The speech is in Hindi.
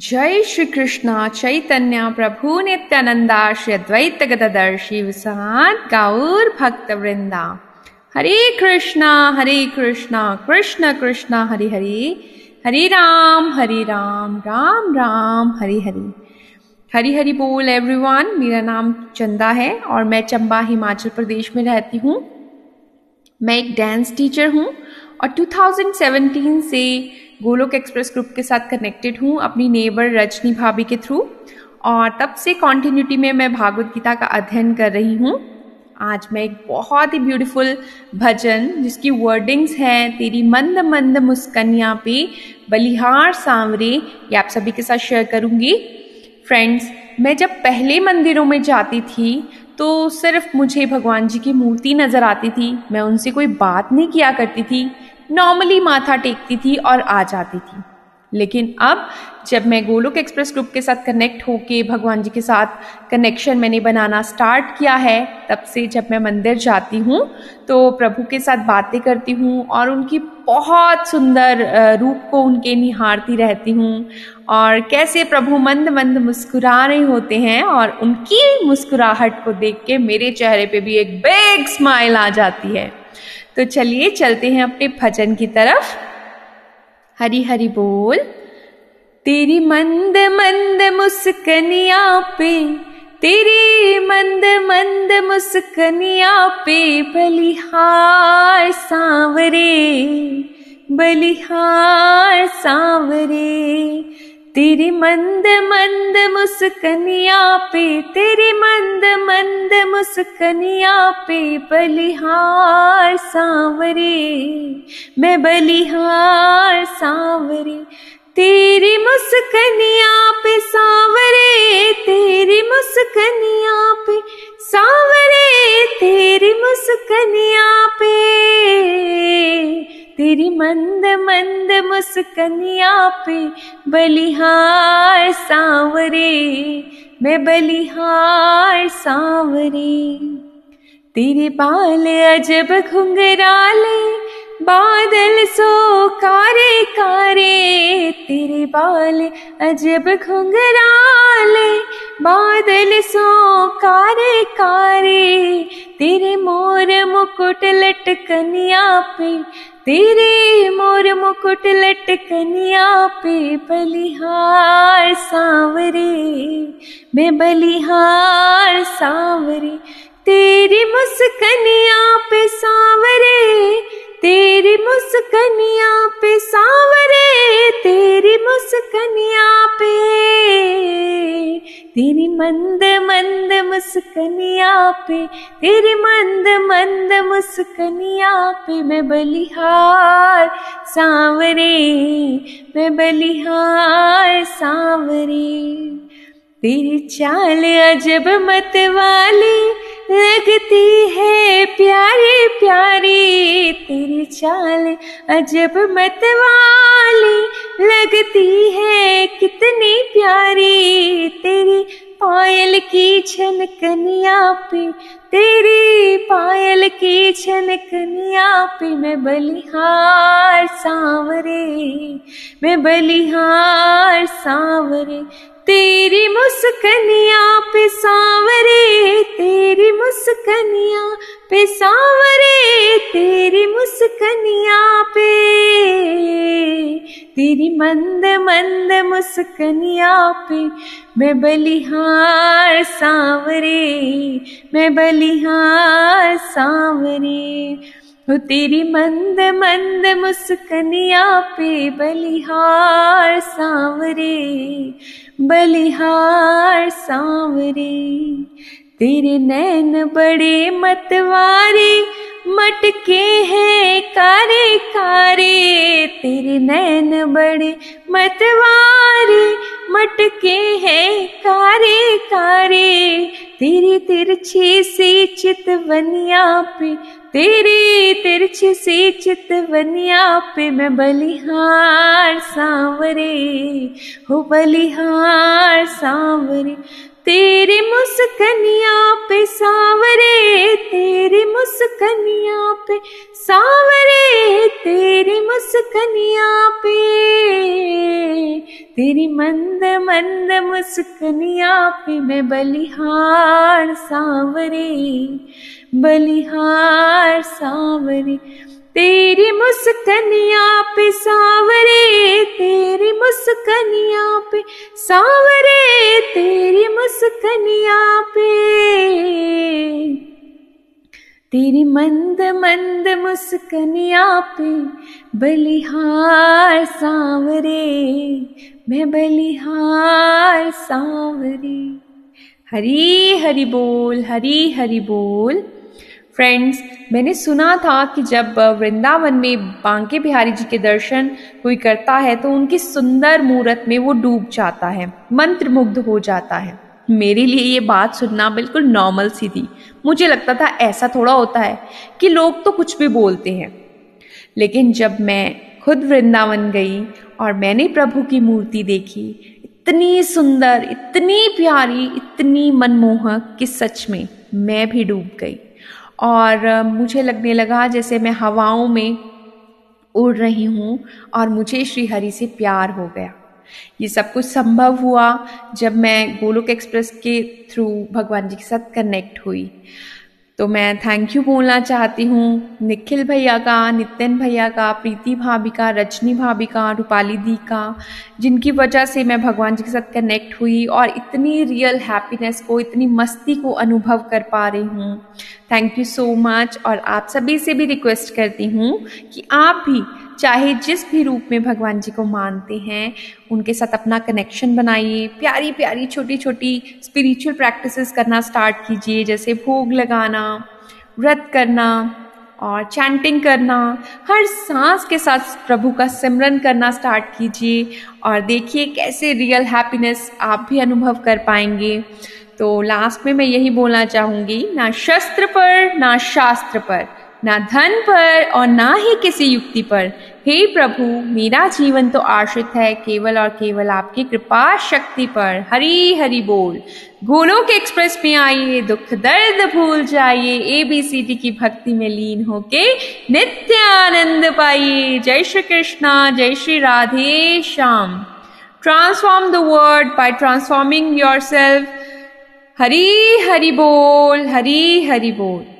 जय श्री कृष्ण चैतन्य प्रभु नित्यानंदा श्री अद्वैत गदर्शी विसात गौर भक्त वृंदा हरे कृष्णा हरे कृष्णा, कृष्ण कृष्ण, हरे हरे। हरे राम हरे राम राम राम, हरे हरे। हरी हरी बोल एवरीवन मेरा नाम चंदा है और मैं चंबा, हिमाचल प्रदेश में रहती हूँ। मैं एक डांस टीचर हूँ और 2017 से गोलोक एक्सप्रेस ग्रुप के साथ कनेक्टेड हूँ, अपनी नेबर रजनी भाभी के थ्रू और तब से कॉन्टिन्यूटी में मैं भागवत गीता का अध्ययन कर रही हूँ। आज मैं एक बहुत ही ब्यूटीफुल भजन, जिसकी वर्डिंग्स हैं, तेरी मंद मंद मुस्कनिया पे बलिहार सांवरे, ये आप सभी के साथ शेयर करूँगी। फ्रेंड्स मैं जब पहले मंदिरों में जाती थी तो सिर्फ़ मुझे भगवान जी की मूर्ति नज़र आती थी। मैं उनसे कोई बात नहीं किया करती थी। नॉर्मली माथा टेकती थी और आ जाती थी। लेकिन अब, जब मैं गोलोक एक्सप्रेस ग्रुप के साथ कनेक्ट होके, भगवान जी के साथ कनेक्शन मैंने बनाना स्टार्ट किया है, तब से जब मैं मंदिर जाती हूँ तो प्रभु के साथ बातें करती हूँ और उनकी बहुत सुंदर रूप को उनके निहारती रहती हूँ। और कैसे प्रभु मंद मंद मुस्कुरा रहे होते हैं और उनकी मुस्कुराहट को देख के मेरे चेहरे पे भी एक बिग स्माइल आ जाती है। तो चलिए चलते हैं अपने भजन की तरफ़। हरी हरी बोल, तेरी मंद मंद मुस्कनिया पे, तेरी मंद मंद मुस्कनिया पे बलिहार सांवरे बलिहार सांवरे। तेरी मंद मंद मुस्कनिया पे, तेरी मंद मंद मुस्कनिया पे बलिहार सांवरे, मैं बलिहार सांवरे। तेरी मुस्कनिया पे सांवरे, तेरी मुस्कनिया मुस्कनिया पे बलिहार सांवरे, मैं बलिहार सांवरे। तेरे बाल अजब घुंघराले, बादल सो कारे। कारे तेरे बाल अजब घुंघराले, बादल सो कारे कारे। तेरे मोर मुकुट लटकनिया पे तेरे मोर मुकुट लटकनिया पे बलिहार सांवरे, मैं बलिहार सांवरे। तेरी मुस्कनिया पे सांवरे, तेरी मुस्कनिया पे सांवरे, तेरी मुस्कनिया पे। तेरी मंद मंद मुस्कनिया पे, तेरी मंद मंद मुस्कनिया पे मैं बलिहार, सांवरे, मैं बलिहार सांवरे। तेरी चाल अजब मत वाली लगती है प्यारी प्यारी, तेरी चाल अजब मत वाली लगती है कितनी प्यारी तेरी पायल की छनकनिया पे, तेरी पायल की छनकनिया पे मैं बलिहार सांवरे, मैं बलिहार सांवरे। तेरी मुस्कनिया पे सांवरे, तेरी मुस्कनिया पे सांवरे, तेरी मुस्कनिया पे। तेरी मंद मंद मुस्कनिया पे मैं बलिहार सांवरे, मैं बलिहार सांवरे। हो तेरी मंद मंद मुस्कनिया पे बलिहार सांवरे। बलिहार सांवरे, तेरे नैन बड़े मतवारे, मटके हैं कारे कारे तेरे नैन बड़े मतवारे, मटके हैं कारे कारे तेरी तिरछे से चितवनिया पे, तेरी तिरछे सी चितवनिया पे मैं बलिहार सांवरे, हो बलिहार सांवरे, तेरे मुस्कनिया पे सावरे मुस्कनिया पे, सावरे तेरी मुस्कनिया पे। तेरी मंद मंद मुस्कनिया पे मैं बलिहार सावरे बलिहार सावरे। तेरी मुस्कनिया पे सावरे, तेरी मुस्कनिया पे, सावरे तेरी मुस्कनिया पे। तेरी मंद मंद मुस्कनिया पे बलिहार सांवरे, मैं बलिहार सांवरे। हरी हरि बोल, हरी हरि बोल। फ्रेंड्स मैंने सुना था कि जब वृंदावन में बांके बिहारी जी के दर्शन कोई करता है तो उनकी सुंदर मूर्त में वो डूब जाता है मंत्र मुग्ध हो जाता है। मेरे लिए ये बात सुनना बिल्कुल नॉर्मल सी थी। मुझे लगता था ऐसा थोड़ा होता है कि लोग तो कुछ भी बोलते हैं। लेकिन जब मैं खुद वृंदावन गई और मैंने प्रभु की मूर्ति देखी, इतनी सुंदर, इतनी प्यारी, इतनी मनमोहक कि सच में मैं भी डूब गई। और मुझे लगने लगा जैसे मैं हवाओं में उड़ रही हूँ और मुझे श्री हरि से प्यार हो गया। ये सब कुछ संभव हुआ जब मैं गोलोक एक्सप्रेस के थ्रू भगवान जी के साथ कनेक्ट हुई। तो मैं थैंक यू बोलना चाहती हूँ। निखिल भैया का नितिन भैया का, प्रीति भाभी का, रजनी भाभी का, रूपाली दी का, जिनकी वजह से मैं भगवान जी के साथ कनेक्ट हुई और इतनी रियल हैप्पीनेस को, इतनी मस्ती को अनुभव कर पा रही हूँ। थैंक यू सो मच और आप सभी से भी रिक्वेस्ट करती हूँ कि आप भी चाहे जिस भी रूप में भगवान जी को मानते हैं, उनके साथ अपना कनेक्शन बनाइए। प्यारी प्यारी छोटी छोटी स्पिरिचुअल प्रैक्टिसेस करना स्टार्ट कीजिए, जैसे भोग लगाना, व्रत करना और चैंटिंग करना। हर सांस के साथ प्रभु का सिमरन करना स्टार्ट कीजिए और देखिए कैसे रियल हैप्पीनेस आप भी अनुभव कर पाएँगे। तो लास्ट में मैं यही बोलना चाहूँगी, ना शस्त्र पर, ना शास्त्र पर, ना धन पर और ना ही किसी युक्ति पर। हे प्रभु, मेरा जीवन तो आश्रित है केवल और केवल आपकी कृपा शक्ति पर। हरी, हरि बोल। गोलोक एक्सप्रेस में आइए, दुख, दर्द भूल जाइए। ए बी सी डी की भक्ति में लीन होके नित्य आनंद पाइए। जय श्री कृष्णा, जय Shri Radhe Shyam. Transform the world by transforming yourself Hari, Hari बोल, हरी, हरि बोल।